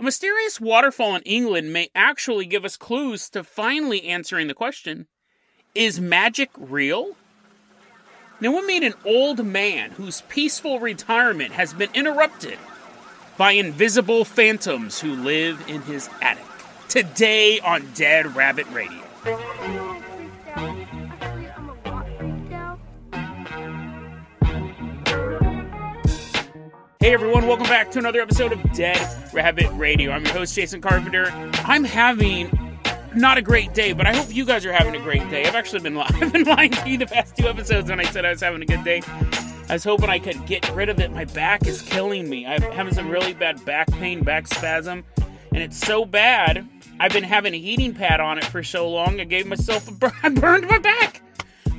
A mysterious waterfall in England may actually give us clues to finally answering the question Is magic real? Now, we meet an old man whose peaceful retirement has been interrupted by invisible phantoms who live in his attic. Today on Dead Rabbit Radio. Hey everyone, welcome back to another episode of Dead Rabbit Radio. I'm your host, Jason Carpenter. I'm having not a great day, but I hope you guys are having a great day. I've actually been, I've been lying to you the past two episodes when I said I was having a good day. I was hoping I could get rid of it. My back is killing me. I'm having some really bad back pain, back spasm, and it's so bad. I've been having a heating pad on it for so long. I gave myself a burn. I burned my back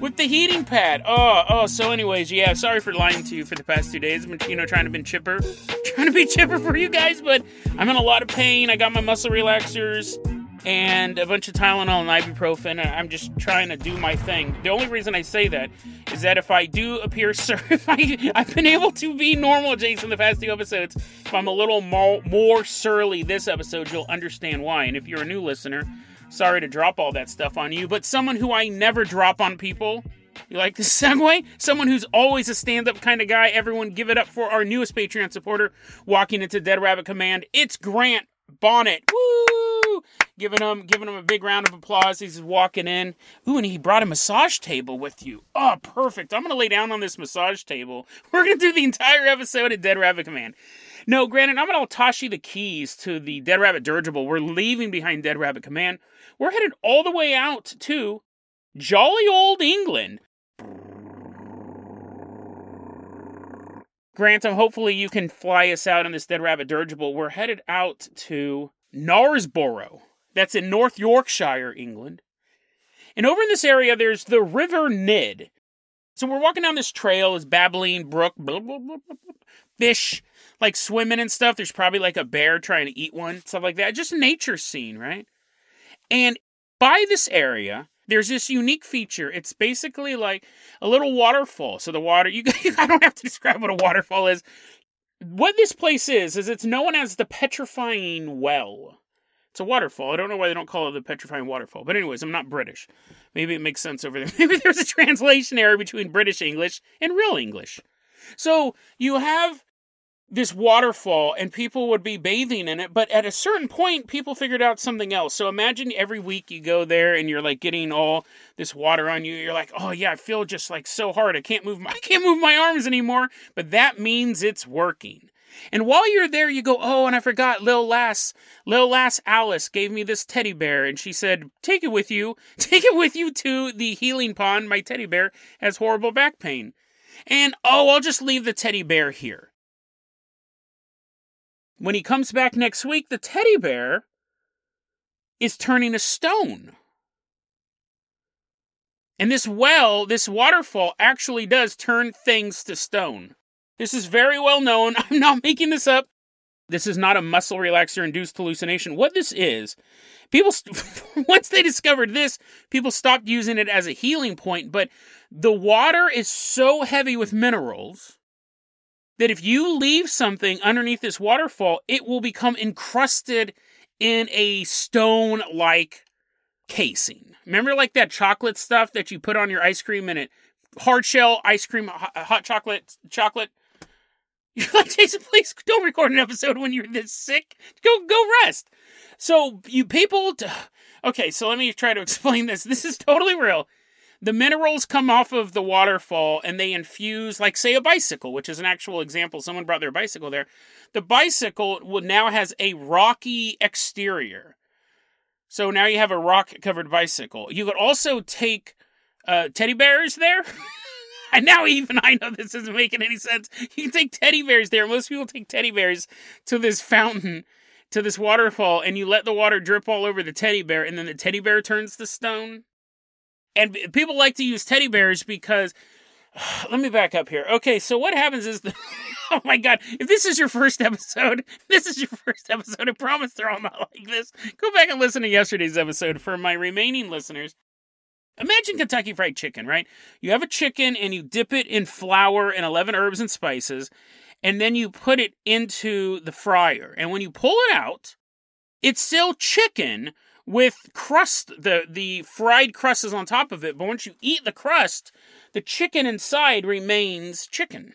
with the heating pad. Oh, oh. So, anyways, yeah. Sorry for lying to you for the past two days. I've been, you know, trying to be chipper, trying to be chipper for you guys, but I'm in a lot of pain. I got my muscle relaxers and a bunch of Tylenol and ibuprofen, and I'm just trying to do my thing. The only reason I say that is that if I do appear, sur- if I, I've been able to be normal, Jason, the past two episodes. If I'm a little more, more surly this episode, you'll understand why. And if you're a new listener, sorry to drop all that stuff on you, but someone who I never drop on people. You like this segue? Someone who's always a stand up kind of guy. Everyone give it up for our newest Patreon supporter walking into Dead Rabbit Command. It's Grant Bonnet. Woo! Giving him giving him a big round of applause. He's walking in. Ooh, and he brought a massage table with you. Oh, perfect. I'm gonna lay down on this massage table. We're gonna do the entire episode of Dead Rabbit Command. No, granted, I'm gonna you the keys to the Dead Rabbit dirigible. We're leaving behind Dead Rabbit Command. We're headed all the way out to jolly old England. Grantham, hopefully you can fly us out in this Dead Rabbit dirigible. We're headed out to Knaresborough. That's in North Yorkshire, England. And over in this area, there's the River Nid. So we're walking down this trail, this babbling brook, blah, blah, blah, fish like swimming and stuff. There's probably like a bear trying to eat one, stuff like that. Just a nature scene, right? And by this area, there's this unique feature. It's basically like a little waterfall. So the water, you I don't have to describe what a waterfall is. What this place is is it's known as the petrifying well. It's a waterfall. I don't know why they don't call it the petrifying waterfall. But anyways, I'm not British. Maybe it makes sense over there. Maybe there's a translation error between British English and real English. So you have this waterfall and people would be bathing in it but at a certain point people figured out something else. So imagine every week you go there and you're like getting all this water on you. You're like oh yeah i feel just like so hard. I can't move my, i can't move my arms anymore. But that means it's working. And while you're there you go oh and i forgot lil lass lil lass alice gave me this teddy bear. And she said take it with you. Take it with you to the healing pond. My teddy bear has horrible back pain. And oh i'll just leave the teddy bear here when he comes back next week, the teddy bear is turning to stone. And this well, this waterfall actually does turn things to stone. This is very well known. I'm not making this up. This is not a muscle relaxer induced hallucination. What this is, people, once they discovered this, people stopped using it as a healing point. But the water is so heavy with minerals that if you leave something underneath this waterfall, it will become encrusted in a stone like casing. Remember, like that chocolate stuff that you put on your ice cream and it hard shell ice cream, uh, hot chocolate, chocolate. You're like, Jason, please don't record an episode when you're this sick. Go, go rest. So you people, okay. So let me try to explain this. This is totally real the minerals come off of the waterfall and they infuse, like, say, a bicycle, which is an actual example. Someone brought their bicycle there. The bicycle now has a rocky exterior. So now you have a rock covered bicycle. You could also take uh, teddy bears there. And now even I know this isn't making any sense. You can take teddy bears there. Most people take teddy bears to this fountain, to this waterfall, and you let the water drip all over the teddy bear, and then the teddy bear turns to stone. And people like to use teddy bears because let me back up here. Okay, so what happens is the oh my god, if this is your first episode, this is your first episode. I promise they're all not like this. Go back and listen to yesterday's episode for my remaining listeners. Imagine Kentucky Fried Chicken, right? You have a chicken and you dip it in flour and 11 herbs and spices, and then you put it into the fryer. And when you pull it out, it's still chicken with crust. The, the fried crust is on top of it, but once you eat the crust, the chicken inside remains chicken.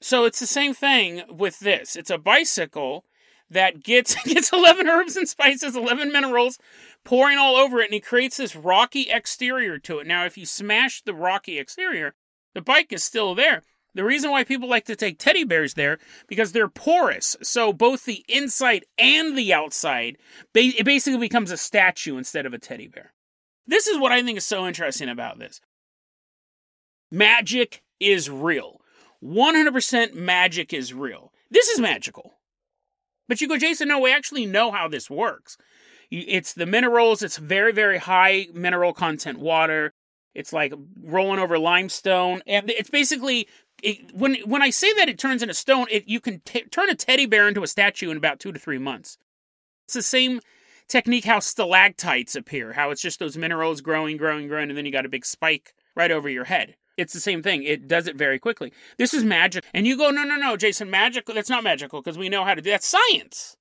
So it's the same thing with this. It's a bicycle that gets gets 11 herbs and spices, 11 minerals pouring all over it and it creates this rocky exterior to it. Now if you smash the rocky exterior, the bike is still there. The reason why people like to take teddy bears there because they're porous. So both the inside and the outside it basically becomes a statue instead of a teddy bear. This is what I think is so interesting about this. Magic is real. 100% magic is real. This is magical. But you go, Jason, no, we actually know how this works. It's the minerals, it's very, very high mineral content water. It's like rolling over limestone. And it's basically, it, when, when I say that it turns into stone, it, you can t- turn a teddy bear into a statue in about two to three months. It's the same technique how stalactites appear, how it's just those minerals growing, growing, growing, and then you got a big spike right over your head. It's the same thing. It does it very quickly. This is magic. And you go, no, no, no, Jason, magical. That's not magical because we know how to do That's science.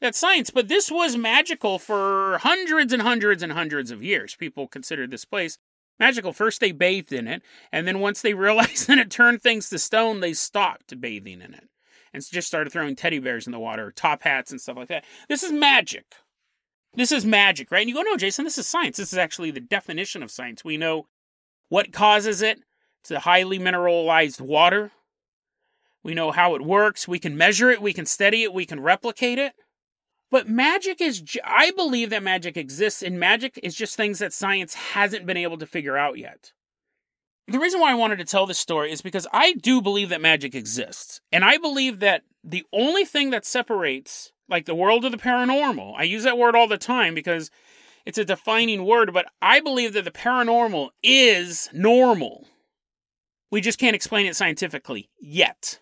That's science. But this was magical for hundreds and hundreds and hundreds of years. People considered this place magical. First, they bathed in it. And then once they realized that it turned things to stone, they stopped bathing in it and just started throwing teddy bears in the water, top hats, and stuff like that. This is magic. This is magic, right? And you go, no, Jason, this is science. This is actually the definition of science. We know what causes it, it's a highly mineralized water. We know how it works. We can measure it. We can study it. We can replicate it. But magic is, I believe that magic exists, and magic is just things that science hasn't been able to figure out yet. The reason why I wanted to tell this story is because I do believe that magic exists. And I believe that the only thing that separates, like the world of the paranormal, I use that word all the time because it's a defining word, but I believe that the paranormal is normal. We just can't explain it scientifically yet.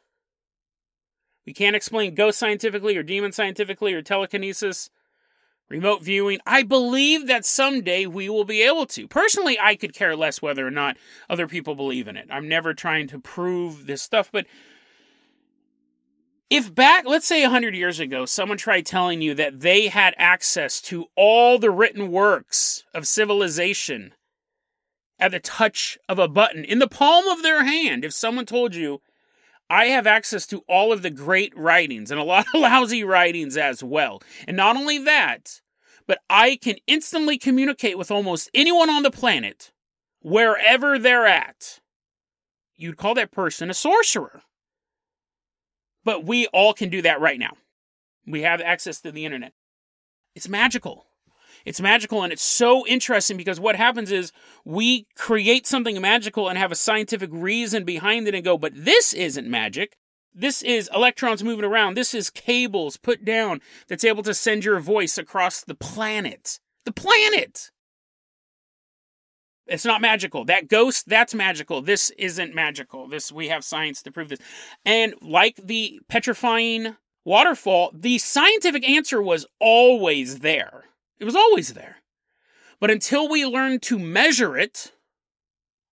We can't explain ghost scientifically or demon scientifically or telekinesis, remote viewing. I believe that someday we will be able to. Personally, I could care less whether or not other people believe in it. I'm never trying to prove this stuff, but if back, let's say 100 years ago, someone tried telling you that they had access to all the written works of civilization at the touch of a button in the palm of their hand. If someone told you, I have access to all of the great writings and a lot of lousy writings as well. And not only that, but I can instantly communicate with almost anyone on the planet, wherever they're at. You'd call that person a sorcerer. But we all can do that right now. We have access to the internet. It's magical. It's magical and it's so interesting because what happens is we create something magical and have a scientific reason behind it and go, but this isn't magic. This is electrons moving around. This is cables put down that's able to send your voice across the planet. The planet! It's not magical. That ghost, that's magical. This isn't magical. This we have science to prove this. And like the petrifying waterfall, the scientific answer was always there. It was always there. But until we learned to measure it,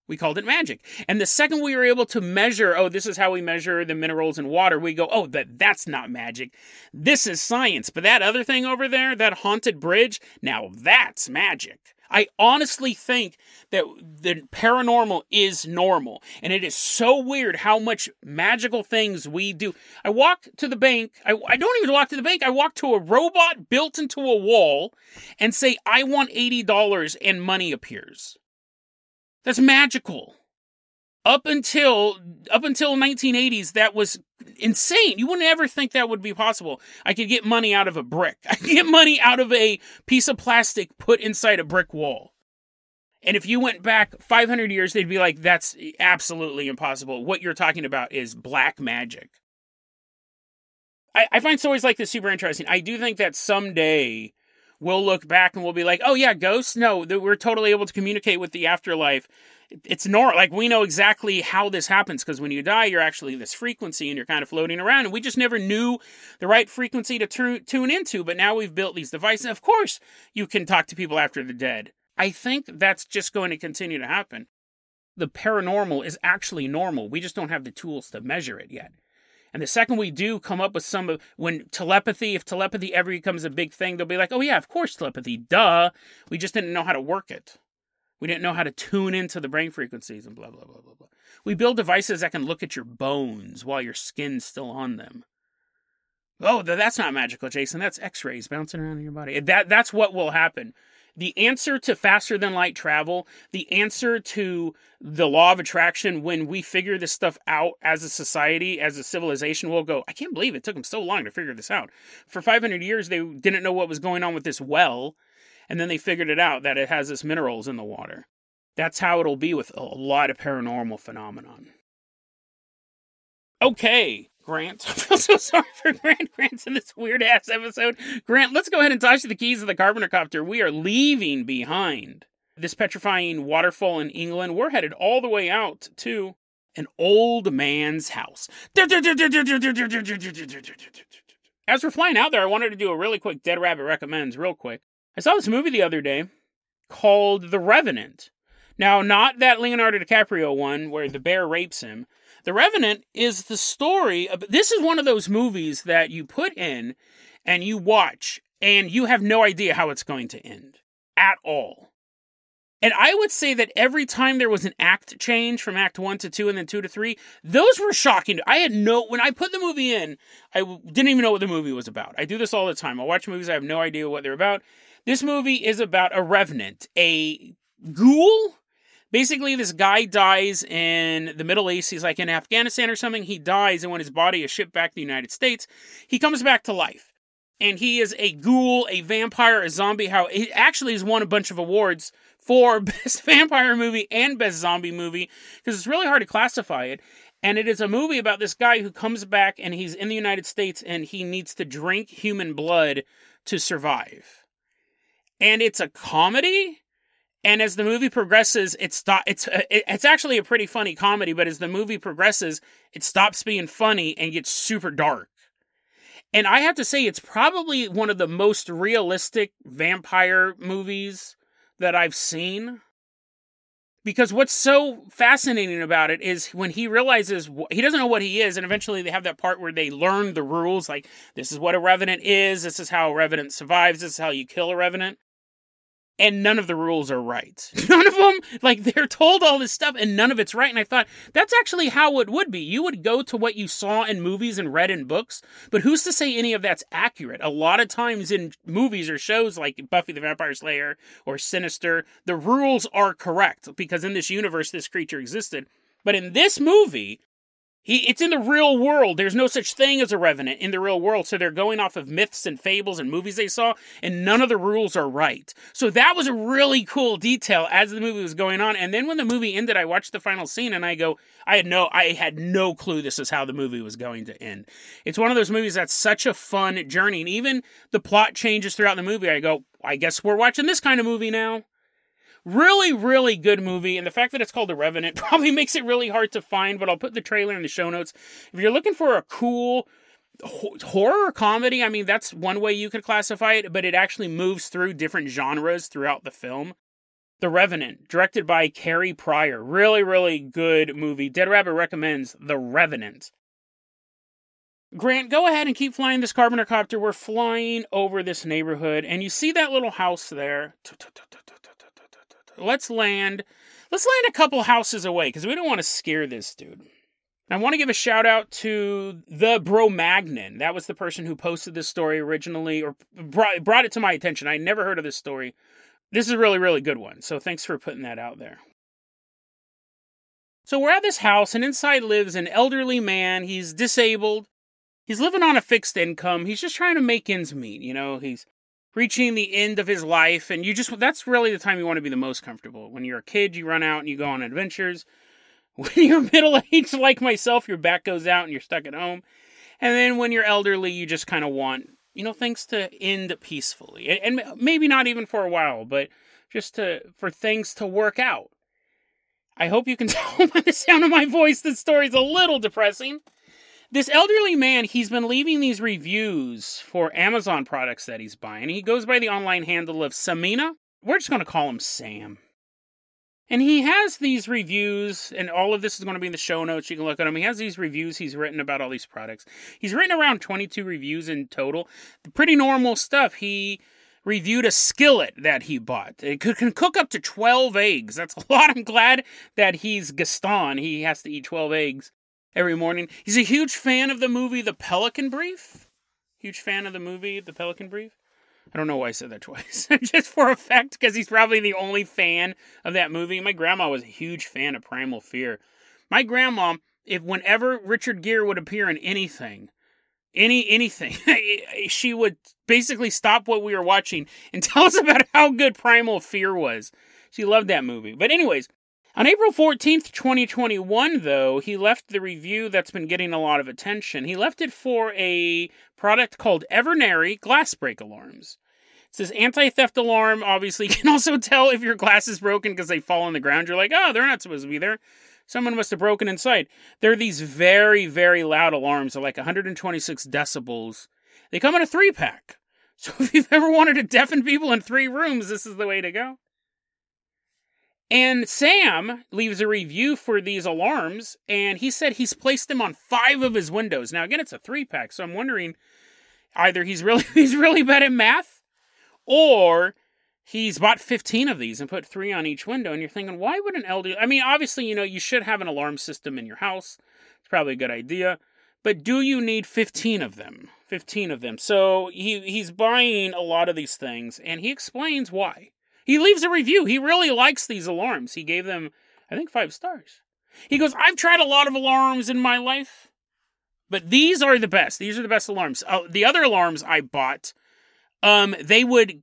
we called it magic. And the second we were able to measure, oh, this is how we measure the minerals in water, we go, oh, that that's not magic. This is science. But that other thing over there, that haunted bridge, now that's magic. I honestly think that the paranormal is normal. And it is so weird how much magical things we do. I walk to the bank. I, I don't even walk to the bank. I walk to a robot built into a wall and say, I want $80 and money appears. That's magical. Up until up until 1980s, that was insane. You wouldn't ever think that would be possible. I could get money out of a brick. I could get money out of a piece of plastic put inside a brick wall. And if you went back 500 years, they'd be like, that's absolutely impossible. What you're talking about is black magic. I, I find stories like this super interesting. I do think that someday we'll look back and we'll be like, oh, yeah, ghosts? No, we're totally able to communicate with the afterlife. It's normal. Like, we know exactly how this happens because when you die, you're actually this frequency and you're kind of floating around. And we just never knew the right frequency to tu- tune into. But now we've built these devices. Of course, you can talk to people after the dead. I think that's just going to continue to happen. The paranormal is actually normal. We just don't have the tools to measure it yet. And the second we do come up with some of when telepathy, if telepathy ever becomes a big thing, they'll be like, oh, yeah, of course, telepathy, duh. We just didn't know how to work it. We didn't know how to tune into the brain frequencies and blah, blah, blah, blah, blah. We build devices that can look at your bones while your skin's still on them. Oh, that's not magical, Jason. That's X-rays bouncing around in your body. That that's what will happen the answer to faster than light travel, the answer to the law of attraction when we figure this stuff out as a society, as a civilization, we'll go, I can't believe it took them so long to figure this out. For 500 years, they didn't know what was going on with this well, and then they figured it out that it has this minerals in the water. That's how it'll be with a lot of paranormal phenomenon. Okay, Grant. I feel so sorry for Grant. Grant's in this weird ass episode. Grant, let's go ahead and toss you the keys of the Carpenter Copter. We are leaving behind this petrifying waterfall in England. We're headed all the way out to an old man's house. As we're flying out there, I wanted to do a really quick Dead Rabbit recommends, real quick. I saw this movie the other day called The Revenant. Now, not that Leonardo DiCaprio one where the bear rapes him. The Revenant is the story of this is one of those movies that you put in and you watch and you have no idea how it's going to end at all. And I would say that every time there was an act change from act one to two and then two to three, those were shocking. I had no, when I put the movie in, I didn't even know what the movie was about. I do this all the time. I watch movies, I have no idea what they're about. This movie is about a revenant, a ghoul basically this guy dies in the Middle East. He's like in Afghanistan or something. He dies, and when his body is shipped back to the United States, he comes back to life. And he is a ghoul, a vampire, a zombie. How he actually has won a bunch of awards for best vampire movie and best zombie movie because it's really hard to classify it. And it is a movie about this guy who comes back and he's in the United States and he needs to drink human blood to survive. And it's a comedy and as the movie progresses, it stop. It's uh, it's actually a pretty funny comedy, but as the movie progresses, it stops being funny and gets super dark. And I have to say, it's probably one of the most realistic vampire movies that I've seen. Because what's so fascinating about it is when he realizes he doesn't know what he is, and eventually they have that part where they learn the rules like, this is what a revenant is, this is how a revenant survives, this is how you kill a revenant and none of the rules are right. None of them, like they're told all this stuff and none of it's right. And I thought that's actually how it would be. You would go to what you saw in movies and read in books, but who's to say any of that's accurate? A lot of times in movies or shows like Buffy the Vampire Slayer or Sinister, the rules are correct because in this universe this creature existed. But in this movie, he, it's in the real world. There's no such thing as a revenant in the real world. So they're going off of myths and fables and movies they saw, and none of the rules are right. So that was a really cool detail as the movie was going on. And then when the movie ended, I watched the final scene and I go, I had no, I had no clue this is how the movie was going to end. It's one of those movies that's such a fun journey, and even the plot changes throughout the movie. I go, I guess we're watching this kind of movie now. Really, really good movie, and the fact that it's called The Revenant probably makes it really hard to find, but I'll put the trailer in the show notes. If you're looking for a cool horror comedy, I mean, that's one way you could classify it, but it actually moves through different genres throughout the film. The Revenant, directed by Kerry Prior. Really, really good movie. Dead Rabbit recommends The Revenant. Grant, go ahead and keep flying this Carpenter copter. We're flying over this neighborhood, and you see that little house there let's land. Let's land a couple houses away because we don't want to scare this dude. I want to give a shout out to the Bro Magnon. That was the person who posted this story originally or brought, brought it to my attention. I never heard of this story. This is a really, really good one. So thanks for putting that out there. So we're at this house, and inside lives an elderly man. He's disabled. He's living on a fixed income. He's just trying to make ends meet. You know, he's reaching the end of his life, and you just that's really the time you want to be the most comfortable. When you're a kid, you run out and you go on adventures. When you're middle aged like myself, your back goes out and you're stuck at home. And then when you're elderly, you just kind of want, you know, things to end peacefully. And maybe not even for a while, but just to for things to work out. I hope you can tell by the sound of my voice this story's a little depressing. This elderly man, he's been leaving these reviews for Amazon products that he's buying. He goes by the online handle of Samina. We're just going to call him Sam. And he has these reviews, and all of this is going to be in the show notes. You can look at them. He has these reviews he's written about all these products. He's written around 22 reviews in total. Pretty normal stuff. He reviewed a skillet that he bought. It can cook up to 12 eggs. That's a lot. I'm glad that he's Gaston. He has to eat 12 eggs every morning. He's a huge fan of the movie The Pelican Brief. Huge fan of the movie The Pelican Brief. I don't know why I said that twice. Just for effect, because he's probably the only fan of that movie. My grandma was a huge fan of Primal Fear. My grandma, if whenever Richard Gere would appear in anything, any anything, she would basically stop what we were watching and tell us about how good Primal Fear was. She loved that movie. But anyways, on April 14th, 2021, though, he left the review that's been getting a lot of attention. He left it for a product called Evernary glass break alarms. It says anti theft alarm. Obviously, you can also tell if your glass is broken because they fall on the ground. You're like, oh, they're not supposed to be there. Someone must have broken inside. They're these very, very loud alarms. They're like 126 decibels. They come in a three pack. So if you've ever wanted to deafen people in three rooms, this is the way to go. And Sam leaves a review for these alarms, and he said he's placed them on five of his windows. Now, again, it's a three pack, so I'm wondering either he's really he's really bad at math, or he's bought 15 of these and put three on each window. And you're thinking, why would an elderly? I mean, obviously, you know, you should have an alarm system in your house. It's probably a good idea, but do you need 15 of them? 15 of them. So he he's buying a lot of these things, and he explains why. He leaves a review. He really likes these alarms. He gave them, I think, five stars. He goes, I've tried a lot of alarms in my life, but these are the best. These are the best alarms. Uh, the other alarms I bought, um, they would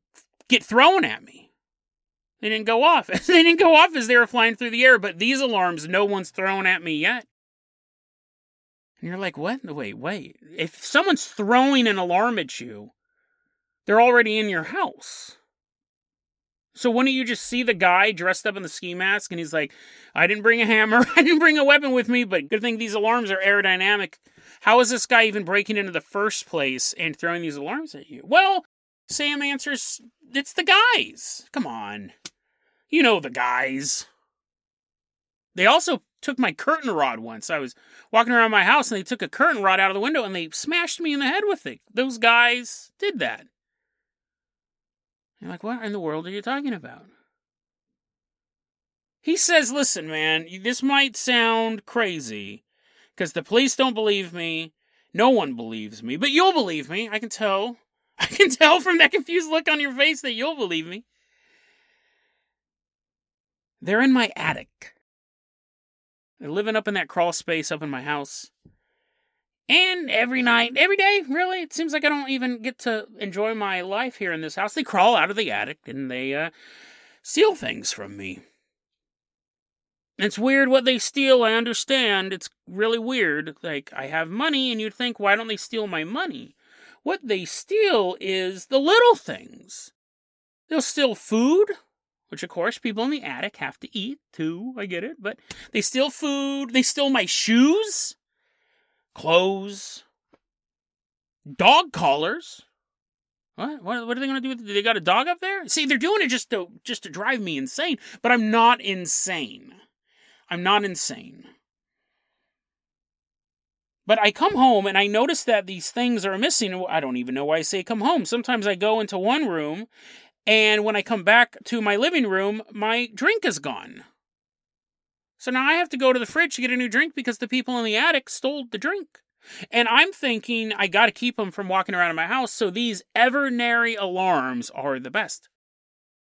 get thrown at me. They didn't go off. they didn't go off as they were flying through the air, but these alarms, no one's thrown at me yet. And you're like, what? Wait, wait. If someone's throwing an alarm at you, they're already in your house. So don't you just see the guy dressed up in the ski mask and he's like, I didn't bring a hammer, I didn't bring a weapon with me, but good thing these alarms are aerodynamic. How is this guy even breaking into the first place and throwing these alarms at you? Well, Sam answers, it's the guys. Come on. You know the guys. They also took my curtain rod once. I was walking around my house and they took a curtain rod out of the window and they smashed me in the head with it. Those guys did that. You're like, what in the world are you talking about? He says, listen, man, this might sound crazy because the police don't believe me. No one believes me, but you'll believe me. I can tell. I can tell from that confused look on your face that you'll believe me. They're in my attic. They're living up in that crawl space up in my house. And every night, every day, really, it seems like I don't even get to enjoy my life here in this house. They crawl out of the attic and they uh, steal things from me. It's weird what they steal, I understand. It's really weird. Like, I have money, and you'd think, why don't they steal my money? What they steal is the little things. They'll steal food, which of course people in the attic have to eat too. I get it. But they steal food. They steal my shoes clothes, dog collars. What? What, are they going to do? With, they got a dog up there? See, they're doing it just to just to drive me insane. But I'm not insane. I'm not insane. But I come home and I notice that these things are missing. I don't even know why I say come home. Sometimes I go into one room, and when I come back to my living room, my drink is gone. So now I have to go to the fridge to get a new drink because the people in the attic stole the drink. And I'm thinking I got to keep them from walking around in my house, so these Evernary alarms are the best.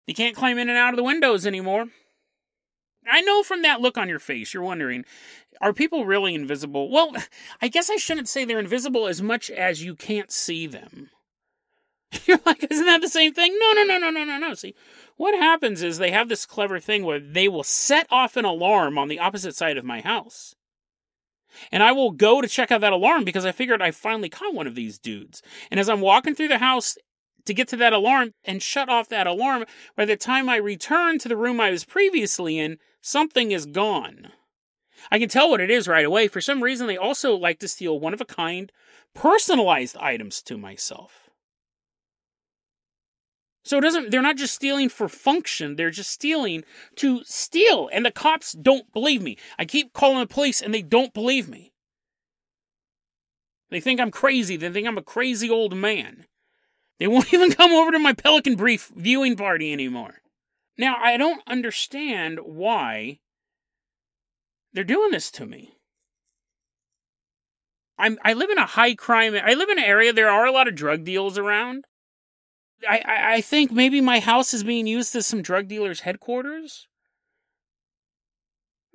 You can't climb in and out of the windows anymore. I know from that look on your face, you're wondering, are people really invisible? Well, I guess I shouldn't say they're invisible as much as you can't see them. You're like, isn't that the same thing? No, no, no, no, no, no, no. See, what happens is they have this clever thing where they will set off an alarm on the opposite side of my house. And I will go to check out that alarm because I figured I finally caught one of these dudes. And as I'm walking through the house to get to that alarm and shut off that alarm, by the time I return to the room I was previously in, something is gone. I can tell what it is right away. For some reason, they also like to steal one of a kind, personalized items to myself. So it doesn't they're not just stealing for function, they're just stealing to steal and the cops don't believe me. I keep calling the police and they don't believe me. They think I'm crazy, they think I'm a crazy old man. They won't even come over to my Pelican Brief viewing party anymore. Now, I don't understand why they're doing this to me. I'm I live in a high crime I live in an area there are a lot of drug deals around. I, I, think maybe my house is being used as some drug dealers' headquarters.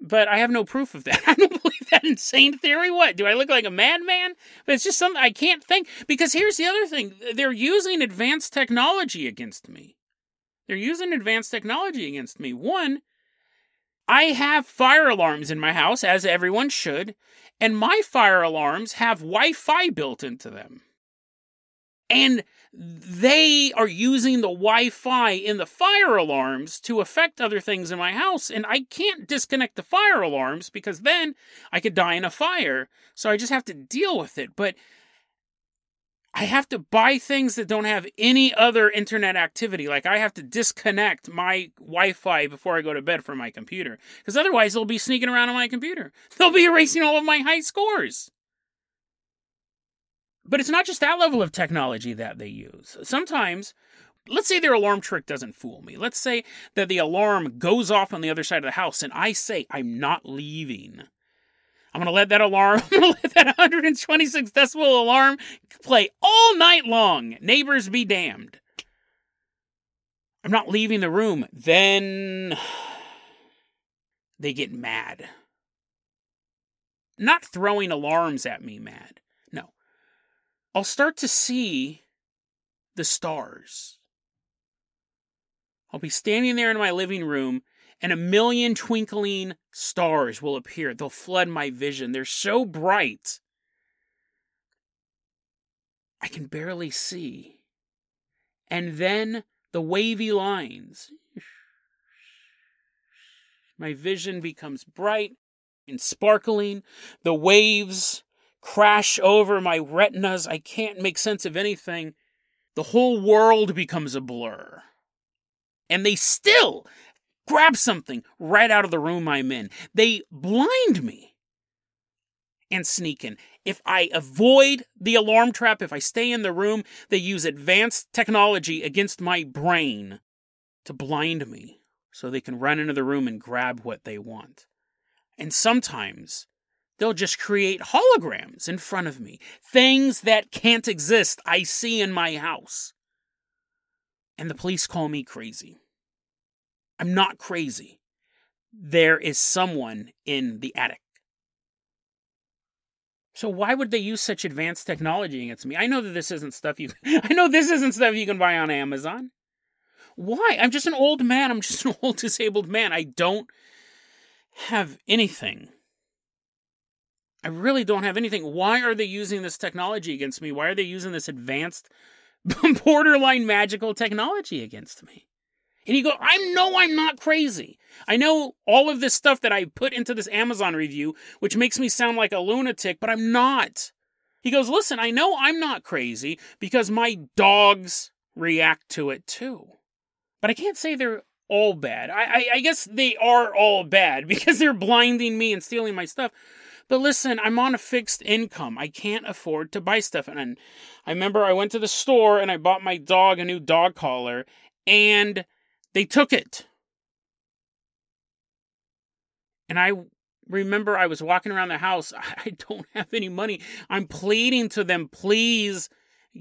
But I have no proof of that. I don't believe that insane theory. What? Do I look like a madman? But it's just something I can't think. Because here's the other thing they're using advanced technology against me. They're using advanced technology against me. One, I have fire alarms in my house, as everyone should, and my fire alarms have Wi Fi built into them. And they are using the Wi Fi in the fire alarms to affect other things in my house. And I can't disconnect the fire alarms because then I could die in a fire. So I just have to deal with it. But I have to buy things that don't have any other internet activity. Like I have to disconnect my Wi Fi before I go to bed from my computer. Because otherwise, they'll be sneaking around on my computer. They'll be erasing all of my high scores. But it's not just that level of technology that they use. Sometimes, let's say their alarm trick doesn't fool me. Let's say that the alarm goes off on the other side of the house and I say, I'm not leaving. I'm to let that alarm, I'm to let that 126 decibel alarm play all night long. Neighbors be damned. I'm not leaving the room. Then they get mad. Not throwing alarms at me mad. I'll start to see the stars. I'll be standing there in my living room and a million twinkling stars will appear. They'll flood my vision. They're so bright. I can barely see. And then the wavy lines. My vision becomes bright and sparkling. The waves crash over my retinas. I can't make sense of anything. The whole world becomes a blur. And they still grab something right out of the room I'm in. They blind me and sneak in. If I avoid the alarm trap, if I stay in the room, they use advanced technology against my brain to blind me so they can run into the room and grab what they want. And sometimes They'll just create holograms in front of me. Things that can't exist, I see in my house. And the police call me crazy. I'm not crazy. There is someone in the attic. So why would they use such advanced technology against me? I know that this isn't stuff you I know this isn't stuff you can buy on Amazon. Why? I'm just an old man. I'm just an old disabled man. I don't have anything I really don't have anything. Why are they using this technology against me? Why are they using this advanced, borderline magical technology against me? And you go, I know I'm not crazy. I know all of this stuff that I put into this Amazon review, which makes me sound like a lunatic, but I'm not. He goes, Listen, I know I'm not crazy because my dogs react to it too. But I can't say they're all bad. I, I, I guess they are all bad because they're blinding me and stealing my stuff. But listen, I'm on a fixed income. I can't afford to buy stuff. And I remember I went to the store and I bought my dog a new dog collar and they took it. And I remember I was walking around the house. I don't have any money. I'm pleading to them, please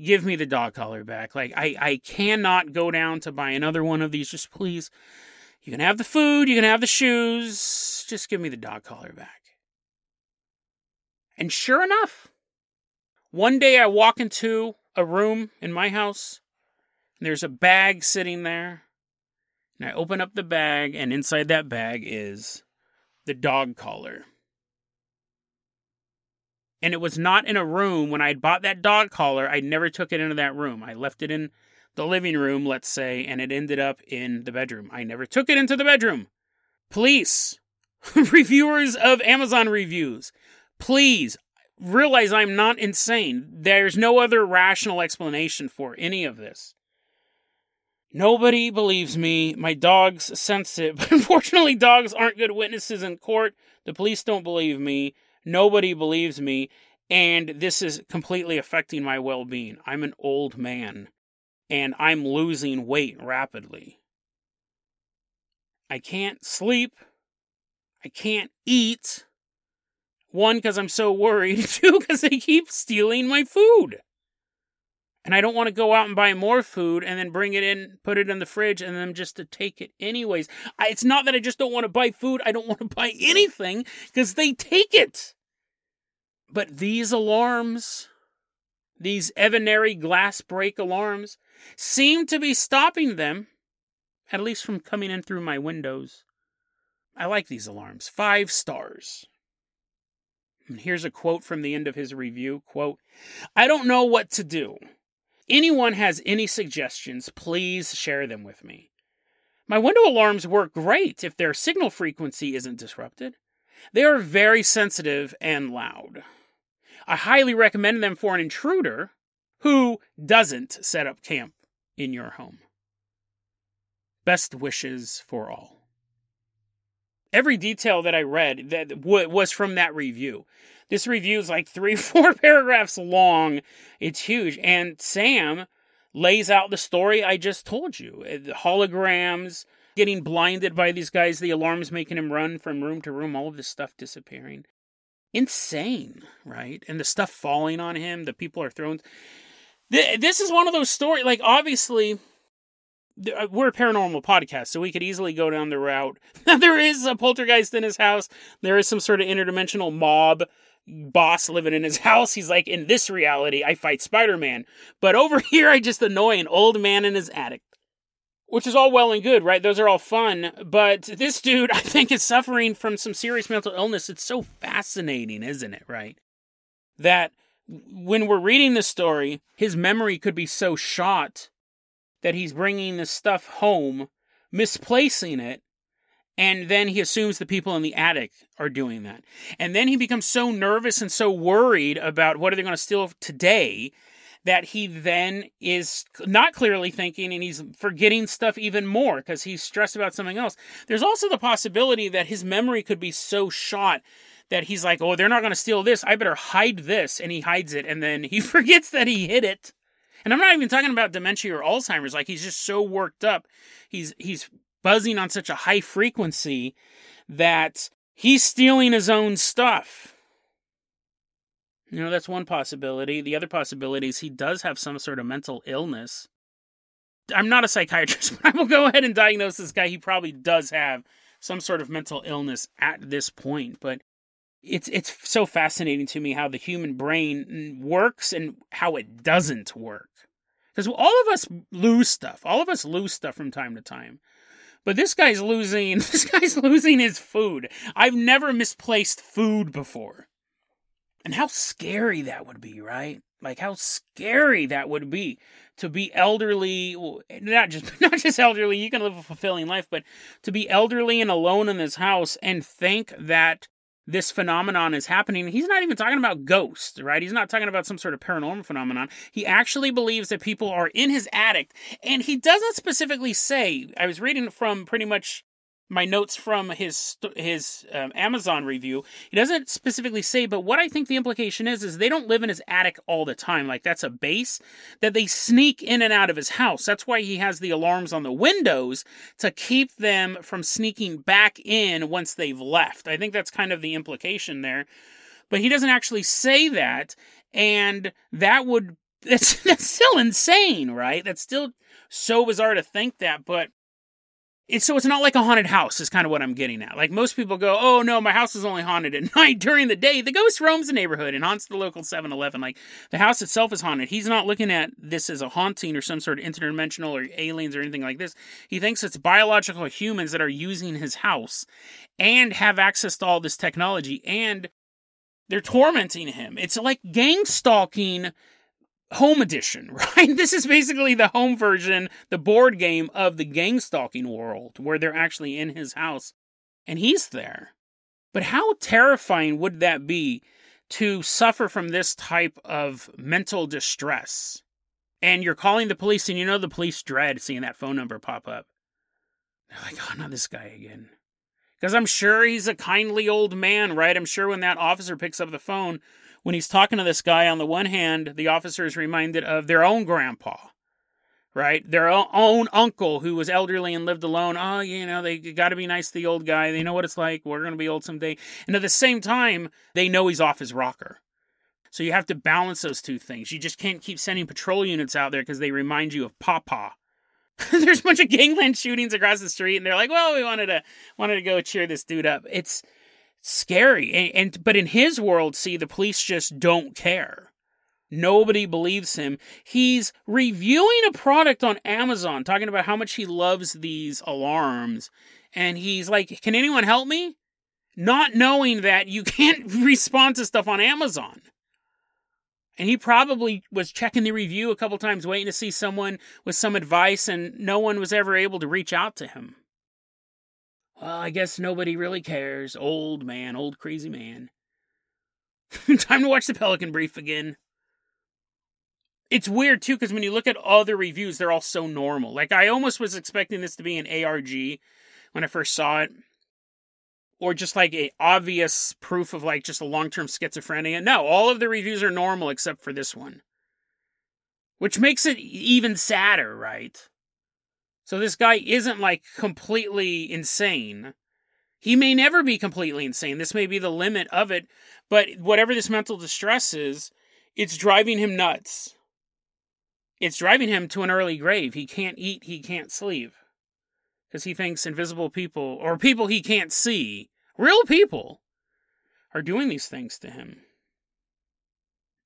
give me the dog collar back. Like, I, I cannot go down to buy another one of these. Just please. You can have the food, you can have the shoes. Just give me the dog collar back. And sure enough, one day I walk into a room in my house and There's a bag sitting there. And I open up the bag, and inside that bag is the dog collar. And it was not in a room when I had bought that dog collar. I never took it into that room. I left it in the living room, let's say, and it ended up in the bedroom. I never took it into the bedroom. Police, reviewers of Amazon reviews, please realize I'm not insane. There's no other rational explanation for any of this. Nobody believes me. My dogs sense it, but unfortunately, dogs aren't good witnesses in court. The police don't believe me. Nobody believes me. And this is completely affecting my well being. I'm an old man and I'm losing weight rapidly. I can't sleep. I can't eat. One, because I'm so worried. Two, because they keep stealing my food. And I don't want to go out and buy more food and then bring it in, put it in the fridge, and then just to take it anyways. I, it's not that I just don't want to buy food. I don't want to buy anything because they take it. But these alarms, these Evinary glass break alarms, seem to be stopping them, at least from coming in through my windows. I like these alarms. Five stars. Here's a quote from the end of his review quote, I don't know what to do. Anyone has any suggestions, please share them with me. My window alarms work great if their signal frequency isn't disrupted. They are very sensitive and loud. I highly recommend them for an intruder who doesn't set up camp in your home. Best wishes for all. Every detail that I read that was from that review. This review is like three, four paragraphs long. It's huge. And Sam lays out the story I just told you eh, the holograms, getting blinded by these guys, the alarms making him run from room to room, all of this stuff disappearing insane, right? And the stuff falling on him, the people are thrown. This is one of those stories. Like, obviously, Uh, we're a paranormal podcast, so we could easily go down the route. there is a poltergeist in his house. There is some sort of interdimensional mob boss living in his house. He's like, in this reality, I fight Spider Man. But over here, I just annoy an old man in his attic which is all well and good, right? Those are all fun. But this dude, I think, is suffering from some serious mental illness. It's so fascinating, isn't it, right? That when we're reading the story, his memory could be so shot that he's bringing this stuff home, misplacing it, and then he assumes the people in the attic are doing that. And then he becomes so nervous and so worried about what are they going to steal today that he then is not clearly thinking and he's forgetting stuff even more because he's stressed about something else. There's also the possibility that his memory could be so shot that he's like, oh, they're not going to steal this. I better hide this. And he hides it and then he forgets that he hid it. And I'm not even talking about dementia or Alzheimer's. Like he's just so worked up. He's, he's buzzing on such a high frequency that he's stealing his own stuff. You know, that's one possibility. The other possibility is he does have some sort of mental illness. I'm not a psychiatrist, but I will go ahead and diagnose this guy. He probably does have some sort of mental illness at this point, but it's it's so fascinating to me how the human brain mm, works and how it doesn't work. Because all of us lose stuff. All of us lose stuff from time to time. But this guy's losing this guy's losing his food. I've never misplaced food before. And how scary that would be, right? Like how scary that would be to be elderly, not just not just elderly, you can live a fulfilling life, but to be elderly and alone in this house and think that this phenomenon is happening. He's not even talking about ghosts, right? He's not talking about some sort of paranormal phenomenon. He actually believes that people are in his attic, and he doesn't specifically say. I was reading from pretty much my notes from his his um, Amazon review. He doesn't specifically say, but what I think the implication is is they don't live in his attic all the time. Like that's a base that they sneak in and out of his house. That's why he has the alarms on the windows to keep them from sneaking back in once they've left. I think that's kind of the implication there. But he doesn't actually say that, and that would that's that's still insane, right? That's still so bizarre to think that, but it's, so it's not like a haunted house is kind of what I'm getting at. Like most people go, "Oh no, my house is only haunted at night. During the day, the ghost roams the neighborhood and haunts the local 7-Eleven." Like the house itself is haunted. He's not looking at this as a haunting or some sort of interdimensional or aliens or anything like this. He thinks it's biological humans that are using his house and have access to all this technology and they're tormenting him. It's like gang stalking home edition, right? This is basically the home version, the board game of the gang stalking world, where they're actually in his house and he's there. But how terrifying would that be to suffer from this type of mental distress? And you're calling the police, and you know the police dread seeing that phone number pop up. They're like, oh, not this guy again. Because I'm sure he's a kindly old man, right? I'm sure when that officer picks up the phone, when he's talking to this guy, on the one hand, the officer is reminded of their own grandpa, right? Their own uncle who was elderly and lived alone. Oh, you know, they got to be nice to the old guy. They know what it's like. We're going to be old someday. And at the same time, they know he's off his rocker. So you have to balance those two things. You just can't keep sending patrol units out there because they remind you of Papa. There's a bunch of gangland shootings across the street, and they're like, "Well, we wanted to wanted to go cheer this dude up." It's scary. And, and but in his world, see, the police just don't care. Nobody believes him. He's reviewing a product on Amazon, talking about how much he loves these alarms. And he's like, Can anyone help me? Not knowing that you can't respond to stuff on Amazon. And he probably was checking the review a couple times, waiting to see someone with some advice, and no one was ever able to reach out to him. Well, I guess nobody really cares. Old man, old crazy man. Time to watch the Pelican Brief again. It's weird too, because when you look at other reviews, they're all so normal. Like, I almost was expecting this to be an ARG when I first saw it. Or just like a obvious proof of like just a long term schizophrenia. No, all of the reviews are normal except for this one. Which makes it even sadder, right? So this guy isn't like completely insane. He may never be completely insane. This may be the limit of it, but whatever this mental distress is, it's driving him nuts. It's driving him to an early grave. He can't eat, he can't sleep. Because he thinks invisible people, or people he can't see, real people, are doing these things to him.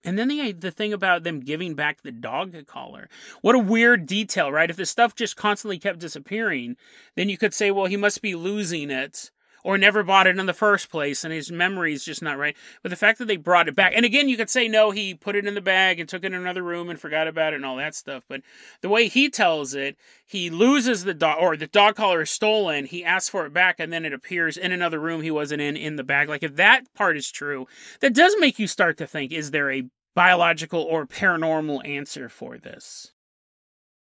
And then the the thing about them giving back the dog collar. What a weird detail, right? If the stuff just constantly kept disappearing, then you could say, well, he must be losing it or never bought it in the first place and his memory is just not right. But the fact that they brought it back, and again, you could say, no, he put it in the bag and took it in another room and forgot about it and all that stuff. But the way he tells it, he loses the dog, or the dog collar is stolen. He asks for it back and then it appears in another room he wasn't in in the bag. Like, if that part is true, that does make you start to think, is there a biological or paranormal answer for this?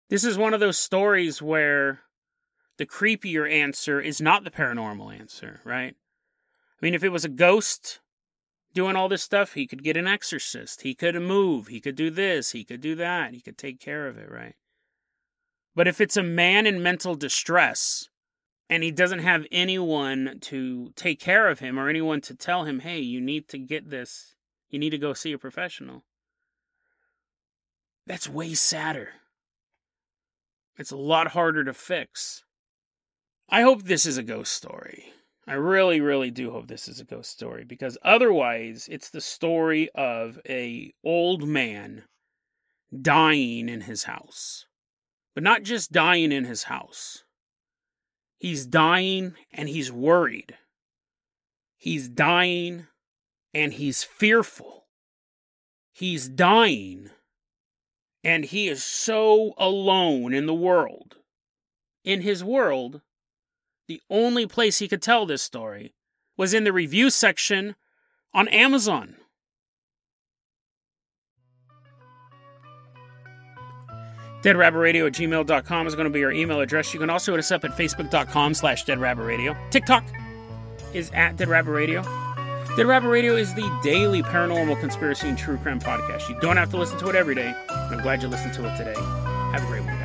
This is one of those stories where the creepier answer is not the paranormal answer, right? I mean, if it was a ghost doing all this stuff, he could get an exorcist. He could move. He could do this. He could do that. He could take care of it, right? But if it's a man in mental distress and he doesn't have anyone to take care of him or anyone to tell him, hey, you need to get this, you need to go see a professional, that's way sadder. It's a lot harder to fix. I hope this is a ghost story. I really, really do hope this is a ghost story because otherwise, it's the story of a old man dying in his house, but not just dying in his house. He's dying and he's worried. He's dying and he's fearful. He's dying and he is so alone in the world. In his world, the only place he could tell this story was in the review section on Amazon. DeadRabbitRadio at gmail.com is going to be our email address. You can also hit us up at facebook.com slash deadrabbitradio. TikTok is at Dead Rabbit Radio. Dead Rabbit Radio is the daily paranormal conspiracy and true crime podcast. You don't have to listen to it every day, I'm glad you listened to it today. Have a great guys.